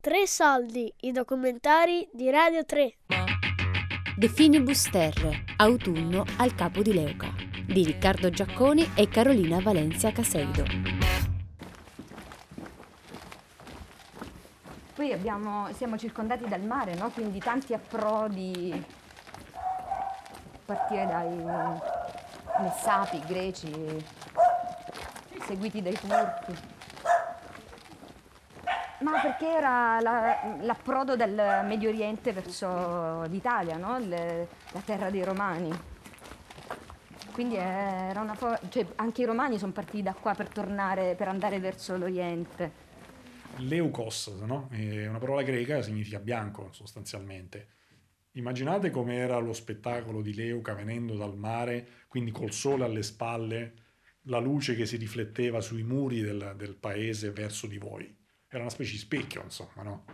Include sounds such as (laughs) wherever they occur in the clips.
Tre soldi, i documentari di Radio 3. De Finibus Terre, autunno al capo di Leuca, di Riccardo Giacconi e Carolina Valencia Caseido. Poi abbiamo, siamo circondati dal mare, no? quindi tanti approdi, a partire dai messapi greci, seguiti dai turchi. Ma perché era la, l'approdo del Medio Oriente verso l'Italia, no? Le, la terra dei Romani. Quindi era una fo- cioè, anche i Romani sono partiti da qua per tornare, per andare verso l'Oriente. Leukos, no? È una parola greca, significa bianco sostanzialmente. Immaginate com'era lo spettacolo di Leuca venendo dal mare, quindi col sole alle spalle, la luce che si rifletteva sui muri del, del paese verso di voi. Era una specie di specchio, insomma, no?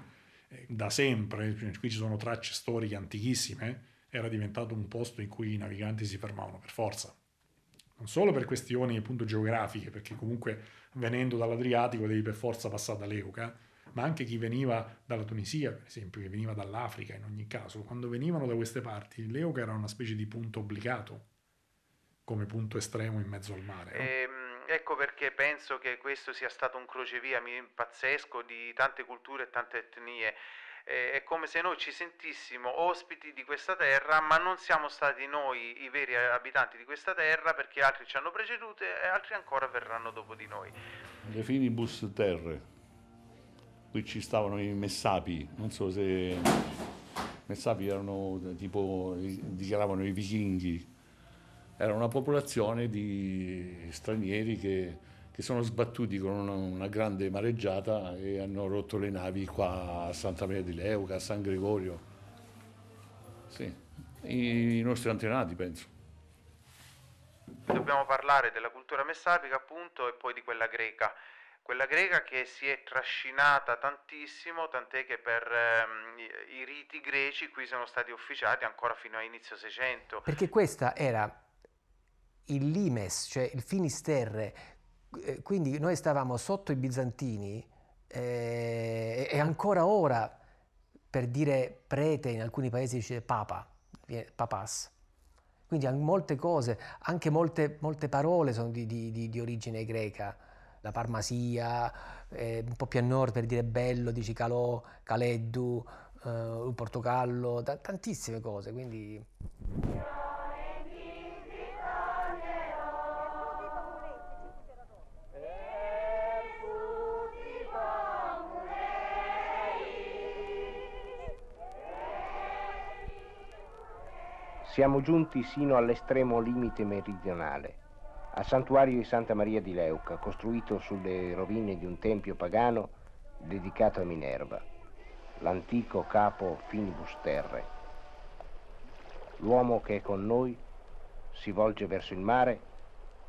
Da sempre, qui ci sono tracce storiche antichissime, era diventato un posto in cui i naviganti si fermavano per forza. Non solo per questioni appunto geografiche, perché comunque venendo dall'Adriatico devi per forza passare da Leuca, ma anche chi veniva dalla Tunisia, per esempio, che veniva dall'Africa in ogni caso, quando venivano da queste parti, Leuca era una specie di punto obbligato, come punto estremo in mezzo al mare. No? Ehm, ecco perché penso che questo sia stato un crocevia pazzesco di tante culture e tante etnie. Eh, è come se noi ci sentissimo ospiti di questa terra, ma non siamo stati noi i veri abitanti di questa terra perché altri ci hanno preceduto e altri ancora verranno dopo di noi. Le finibus terre qui ci stavano i Messapi, non so se Messapi erano tipo, dichiaravano i vichinghi, era una popolazione di stranieri che, che sono sbattuti con una, una, grande mareggiata e hanno rotto le navi qua a Santa Maria di Leuca, a San Gregorio. Sì, i, i nostri antenati penso. Dobbiamo parlare della cultura messapica appunto e poi di quella greca quella greca che si è trascinata tantissimo, tant'è che per ehm, i, riti greci qui sono stati ufficiati ancora fino a inizio 600. Perché questa era il limes, cioè il finisterre, eh, quindi noi stavamo sotto i bizantini eh, e ancora ora per dire prete in alcuni paesi dice papa, papas. Quindi molte cose, anche molte, molte parole sono di, di, di origine greca la Parmasia, eh, un po' più a nord per dire bello, dici calò, caleddu, eh, Portogallo, t- tantissime cose, quindi... Siamo giunti sino all'estremo limite meridionale al santuario di Santa Maria di Leuca, costruito sulle rovine di un tempio pagano dedicato a Minerva, l'antico capo Finibus Terre. L'uomo che è con noi si volge verso il mare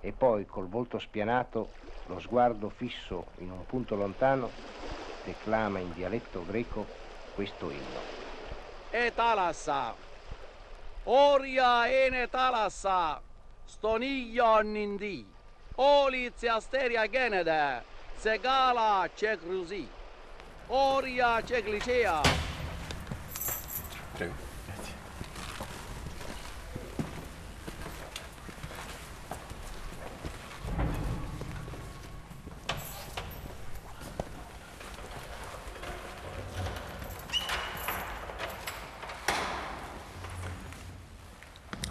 e poi col volto spianato, lo sguardo fisso in un punto lontano, declama in dialetto greco questo inno. E talassa, όρια είναι θάλασσα, στον ήλιο νηντή, όλοι τσι αστέρια γένεται, σε γάλα και κρουζί, όρια και.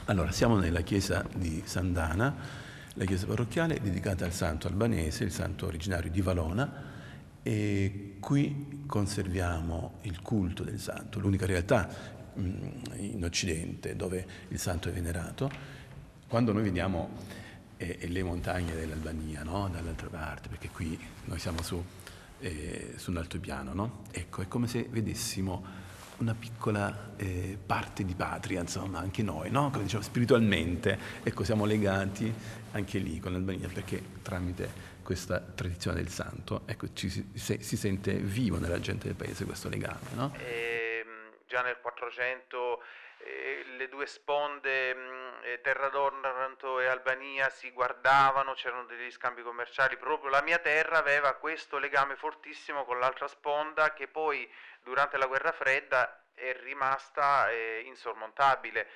Allora, siamo nella chiesa di Sandana, la chiesa parrocchiale dedicata al santo albanese, il santo originario di Valona, e qui conserviamo il culto del santo, l'unica realtà in Occidente dove il santo è venerato. Quando noi veniamo eh, le montagne dell'Albania, no? dall'altra parte, perché qui noi siamo su, eh, su un altopiano, no? ecco, è come se vedessimo una piccola eh, parte di patria, insomma, anche noi, no? Come diciamo, spiritualmente, ecco, siamo legati anche lì con l'Albania perché tramite questa tradizione del santo, ecco, ci, si, si, sente vivo nella gente del paese questo legame, no? E, ehm, già nel 400 eh, le due sponde eh, Terra d'Ornato e Albania si guardavano, c'erano degli scambi commerciali, proprio la mia terra aveva questo legame fortissimo con l'altra sponda che poi durante la guerra fredda è rimasta eh, insormontabile.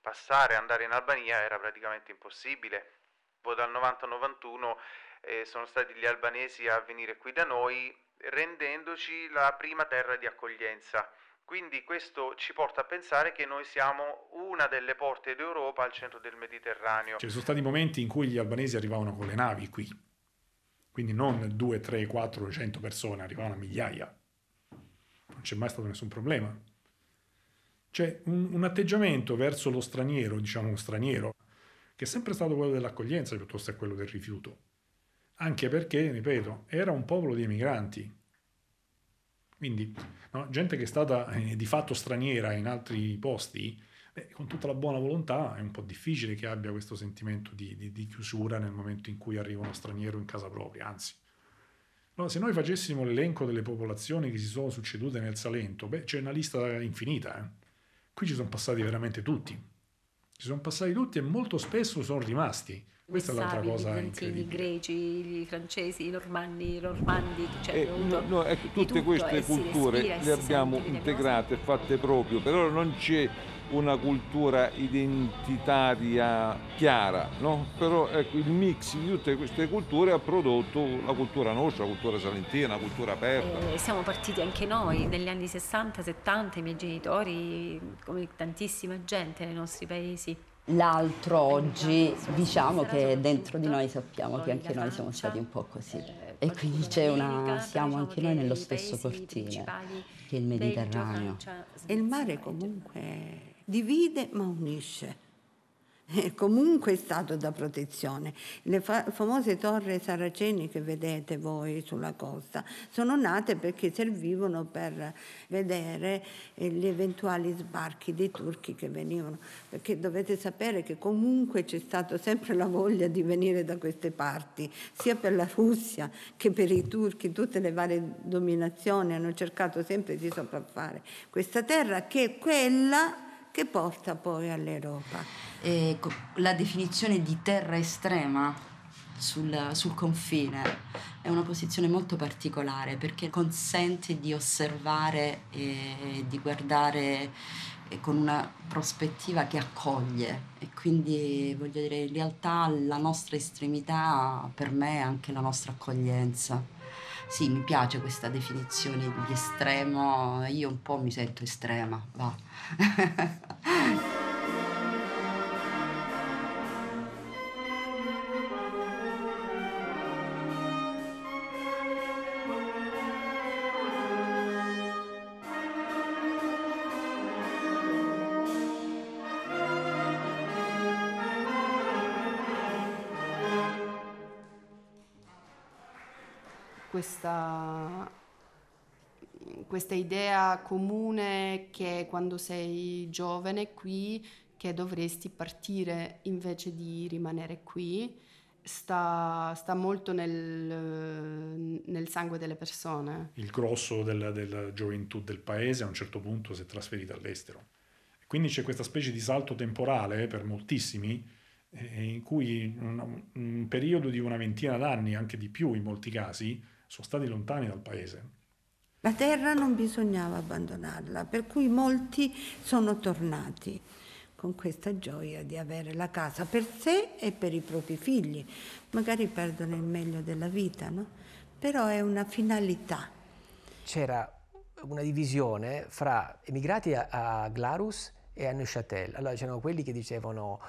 Passare, andare in Albania era praticamente impossibile. Poi dal 90-91 eh, sono stati gli albanesi a venire qui da noi rendendoci la prima terra di accoglienza. Quindi questo ci porta a pensare che noi siamo una delle porte d'Europa al centro del Mediterraneo. Ci sono stati momenti in cui gli albanesi arrivavano con le navi qui, quindi non 2, 3, 4, 100 persone, arrivavano a migliaia. Non c'è mai stato nessun problema. C'è un, un atteggiamento verso lo straniero, diciamo straniero, che è sempre stato quello dell'accoglienza piuttosto che quello del rifiuto. Anche perché, ripeto, era un popolo di emigranti, quindi no, gente che è stata eh, di fatto straniera in altri posti, beh, con tutta la buona volontà è un po' difficile che abbia questo sentimento di, di, di chiusura nel momento in cui arriva uno straniero in casa propria, anzi. No, se noi facessimo l'elenco delle popolazioni che si sono succedute nel Salento, beh, c'è una lista infinita. Eh. Qui ci sono passati veramente tutti. Ci sono passati tutti e molto spesso sono rimasti. Questa è l'altra cosa i incredibile. greci, i francesi, i normanni, i normandi, cioè Eh, no, no, ecco, tutte tutto queste e culture respira e le abbiamo integrate, fatte proprio, però non c'è una cultura identitaria chiara, no? Però ecco, il mix di tutte queste culture ha prodotto la cultura nostra, la cultura salentina, la cultura aperta. Eh, siamo partiti anche noi negli anni 60-70, i miei genitori, come tantissima gente nei nostri paesi. L'altro oggi diciamo che dentro di noi sappiamo che anche noi siamo stati un po' così e quindi c'è una, siamo anche noi nello stesso cortile che è il Mediterraneo. E il mare comunque divide ma unisce. (laughs) È comunque stato da protezione. Le fa- famose torri saraceni che vedete voi sulla costa sono nate perché servivano per vedere eh, gli eventuali sbarchi dei turchi che venivano, perché dovete sapere che comunque c'è stata sempre la voglia di venire da queste parti, sia per la Russia che per i turchi, tutte le varie dominazioni hanno cercato sempre di sopraffare questa terra che è quella che porta poi all'Europa. E co- la definizione di terra estrema sul, sul confine è una posizione molto particolare perché consente di osservare e di guardare eh, con una prospettiva che accoglie e quindi voglio dire in realtà la nostra estremità per me è anche la nostra accoglienza. Sì, mi piace questa definizione di estremo, io un po' mi sento estrema, va. Questa, questa idea comune che quando sei giovane qui, che dovresti partire invece di rimanere qui, sta, sta molto nel, nel sangue delle persone. Il grosso della, della gioventù del paese a un certo punto si è trasferito all'estero. Quindi c'è questa specie di salto temporale per moltissimi, eh, in cui un, un periodo di una ventina d'anni, anche di più in molti casi, sono stati lontani dal paese. La terra non bisognava abbandonarla, per cui molti sono tornati con questa gioia di avere la casa per sé e per i propri figli. Magari perdono il meglio della vita, no? Però è una finalità. C'era una divisione fra emigrati a, a Glarus e a Neuchâtel. Allora c'erano quelli che dicevano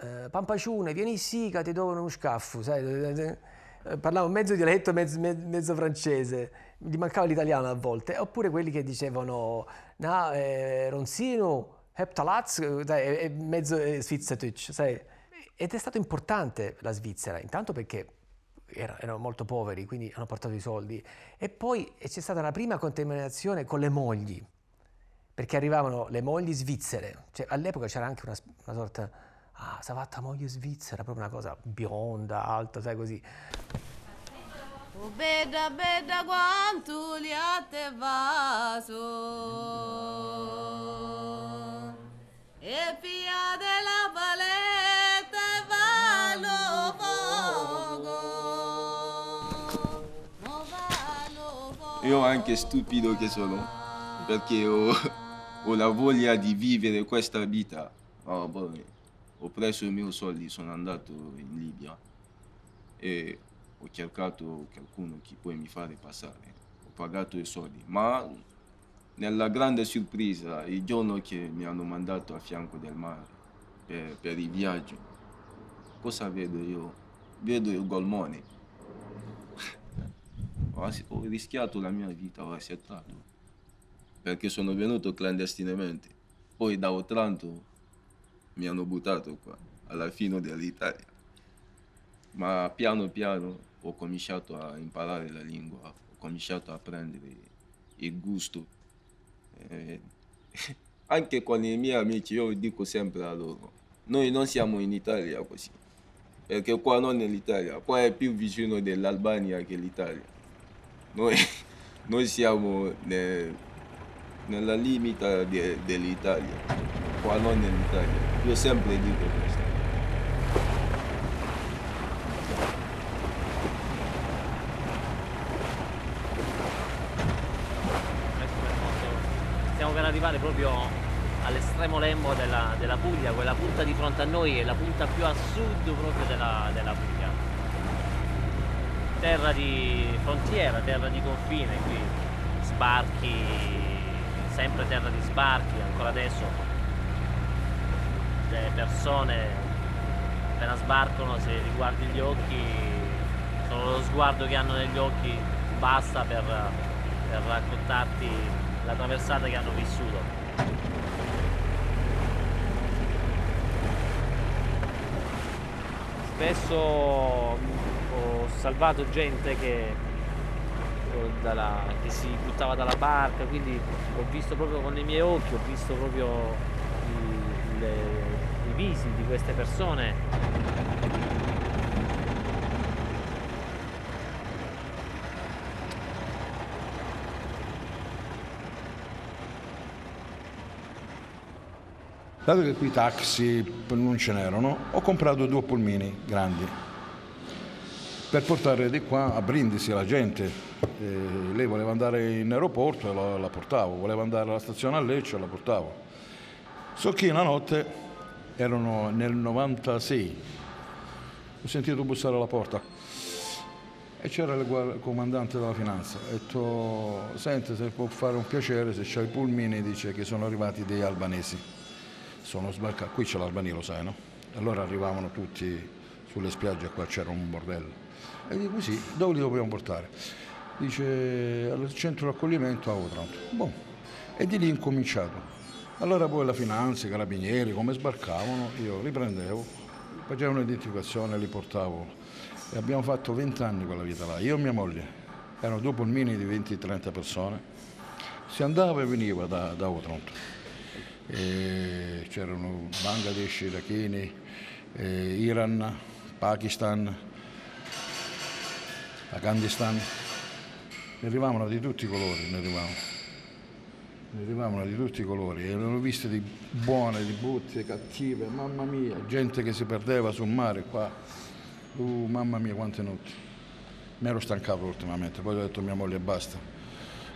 eh, Pampaciune, vieni sì che ti do uno scaffo, sai? Eh, Parlavo mezzo dialetto, mezzo, mezzo, francese, gli mancava l'italiano a volte, oppure quelli che dicevano no, eh, Ronzino, Heptalaz, eh, mezzo eh, Svizzerdeutsch, sai? Ed è stato importante la Svizzera, intanto perché erano molto poveri, quindi hanno portato i soldi, e poi c'è stata una prima contaminazione con le mogli, perché arrivavano le mogli svizzere, cioè, all'epoca c'era anche una, una sorta ah, Savatta moglie svizzera, proprio una cosa bionda, alta, sai così. Oh bella bella quanto li ha te vaso E pia della paletta e vallo poco No Io anche stupido che sono Perché ho, ho la voglia di vivere questa vita Oh, boh ho preso i miei soldi, sono andato in Libia e ho cercato qualcuno che può mi fare passare. Ho pagato i soldi, ma nella grande sorpresa, il giorno che mi hanno mandato a fianco del mare per, per il viaggio, cosa vedo io? Vedo il golmone. (laughs) Ho rischiato la mia vita, ho accettato, perché sono venuto clandestinamente. Poi da Otranto mi hanno buttato qua, alla fine dell'Italia. Ma piano piano ho cominciato a imparare la lingua, ho cominciato a prendere il gusto. Eh, (laughs) anche con i miei amici io dico sempre a loro, noi non siamo in Italia così, perché qua non è l'Italia, qua è più vicino dell'Albania che l'Italia. Noi, (laughs) noi siamo nel, nella limita de, dell'Italia, qua non è l'Italia. Io sempre dico questo. Stiamo per arrivare proprio all'estremo lembo della, della Puglia, quella punta di fronte a noi è la punta più a sud proprio della, della Puglia. Terra di frontiera, terra di confine qui, sbarchi, sempre terra di sbarchi, ancora adesso persone appena sbarcano se riguardi gli occhi, solo lo sguardo che hanno negli occhi basta per, per raccontarti la traversata che hanno vissuto. Spesso ho salvato gente che, dalla, che si buttava dalla barca, quindi ho visto proprio con i miei occhi, ho visto proprio le, i visi di queste persone Dato che qui taxi non ce n'erano, ho comprato due pulmini grandi per portare di qua a Brindisi la gente. Eh, lei voleva andare in aeroporto e la, la, portavo, voleva andare alla stazione a Lecce e la portavo. So che una notte, erano nel 96, ho sentito bussare alla porta e c'era il comandante della finanza. Ho detto, senti se può fare un piacere, se c'è i pulmini, dice che sono arrivati dei albanesi sono sbarcati, qui c'è l'Albania, lo sai, no? Allora arrivavano tutti sulle spiagge, qua c'era un bordello. E dico sì, dove li dobbiamo portare? Dice al centro di accoglimento a Otranto. Boh. E di lì incominciato. Allora poi la finanza, i carabinieri, come sbarcavano, io li prendevo, facevo un'identificazione, li portavo. E abbiamo fatto 20 anni quella vita là, io e mia moglie. Erano due polmini di 20-30 persone. Si andava e veniva da, da Otranto c'erano Bangladesh, Iracheni, eh, Iran, Pakistan, Afghanistan, ne arrivavano di tutti i colori, ne arrivavano. Ne arrivavano di tutti i colori, e ne ho viste di buone, di brutte, cattive, mamma mia, gente che si perdeva sul mare qua, uh, mamma mia quante notti. Mi ero stancato ultimamente, poi ho detto a mia moglie basta,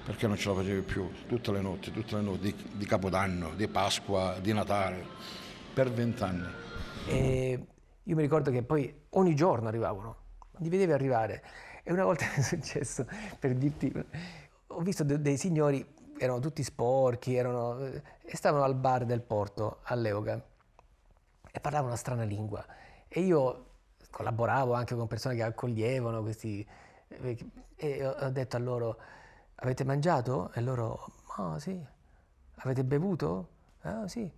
perché non ce la facevi più, tutte le notti, tutte le notti, di, di Capodanno, di Pasqua, di Natale, per vent'anni. E io mi ricordo che poi ogni giorno arrivavano, li vedevi arrivare. E una volta (laughs) è successo, per dirti, ho visto de- dei signori, erano tutti sporchi, erano, e stavano al bar del porto, all'Euga, e parlavano una strana lingua. E io collaboravo anche con persone che accoglievano questi... E ho detto a loro, avete mangiato? E loro, ah sì. Avete bevuto? Ah sì.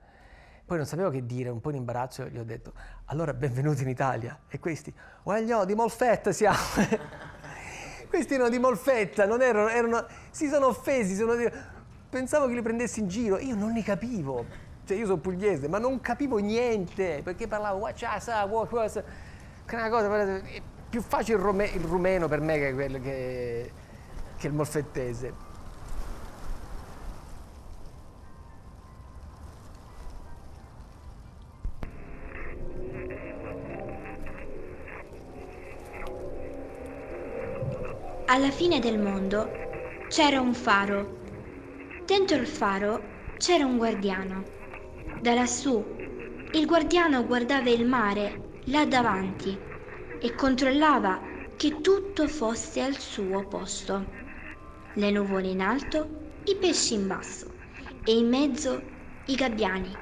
Poi non sapevo che dire, un po' in imbarazzo, gli ho detto, allora benvenuti in Italia. E questi, guagliò, di Molfetta siamo. (laughs) questi erano di Molfetta, non erano, erano, si sono offesi, sono, pensavo che li prendessi in giro, io non li capivo. Cioè io sono pugliese, ma non capivo niente, perché parlavo, wachasa, wachasa, che è una cosa, è più facile il, rume, il rumeno per me che che che il molfettese. Alla fine del mondo c'era un faro. Dentro il faro c'era un guardiano. Da lassù il guardiano guardava il mare là davanti e controllava che tutto fosse al suo posto. Le nuvole in alto, i pesci in basso e in mezzo i gabbiani.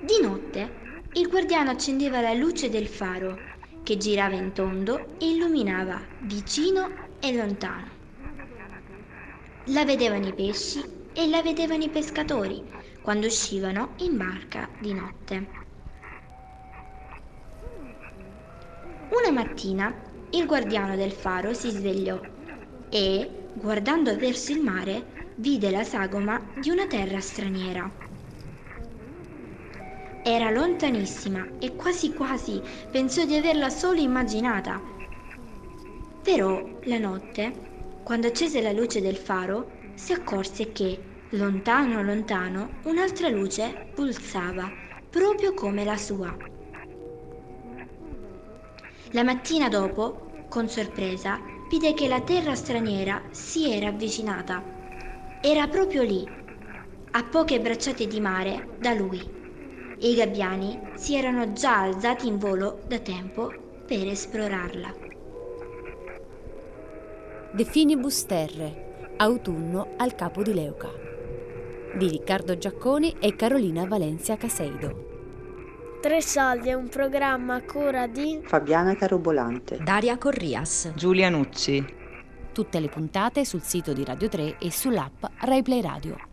Di notte il guardiano accendeva la luce del faro che girava in tondo e illuminava vicino e lontano. La vedevano i pesci e la vedevano i pescatori quando uscivano in barca di notte. Una mattina il guardiano del faro si svegliò e, guardando verso il mare, vide la sagoma di una terra straniera. Era lontanissima e quasi quasi pensò di averla solo immaginata. Però la notte, quando accese la luce del faro, si accorse che, lontano lontano, un'altra luce pulsava, proprio come la sua. La mattina dopo, con sorpresa, vide che la terra straniera si era avvicinata. Era proprio lì, a poche bracciate di mare da lui. E i gabbiani si erano già alzati in volo da tempo per esplorarla. De Finibus Terre, autunno al capo di Leuca, di Riccardo Giacconi e Carolina Valencia Caseido. Tre soldi è un programma a cura di Fabiana Carobolante, Daria Corrias, Giulia Nucci. Tutte le puntate sul sito di Radio 3 e sull'app RaiPlay Radio.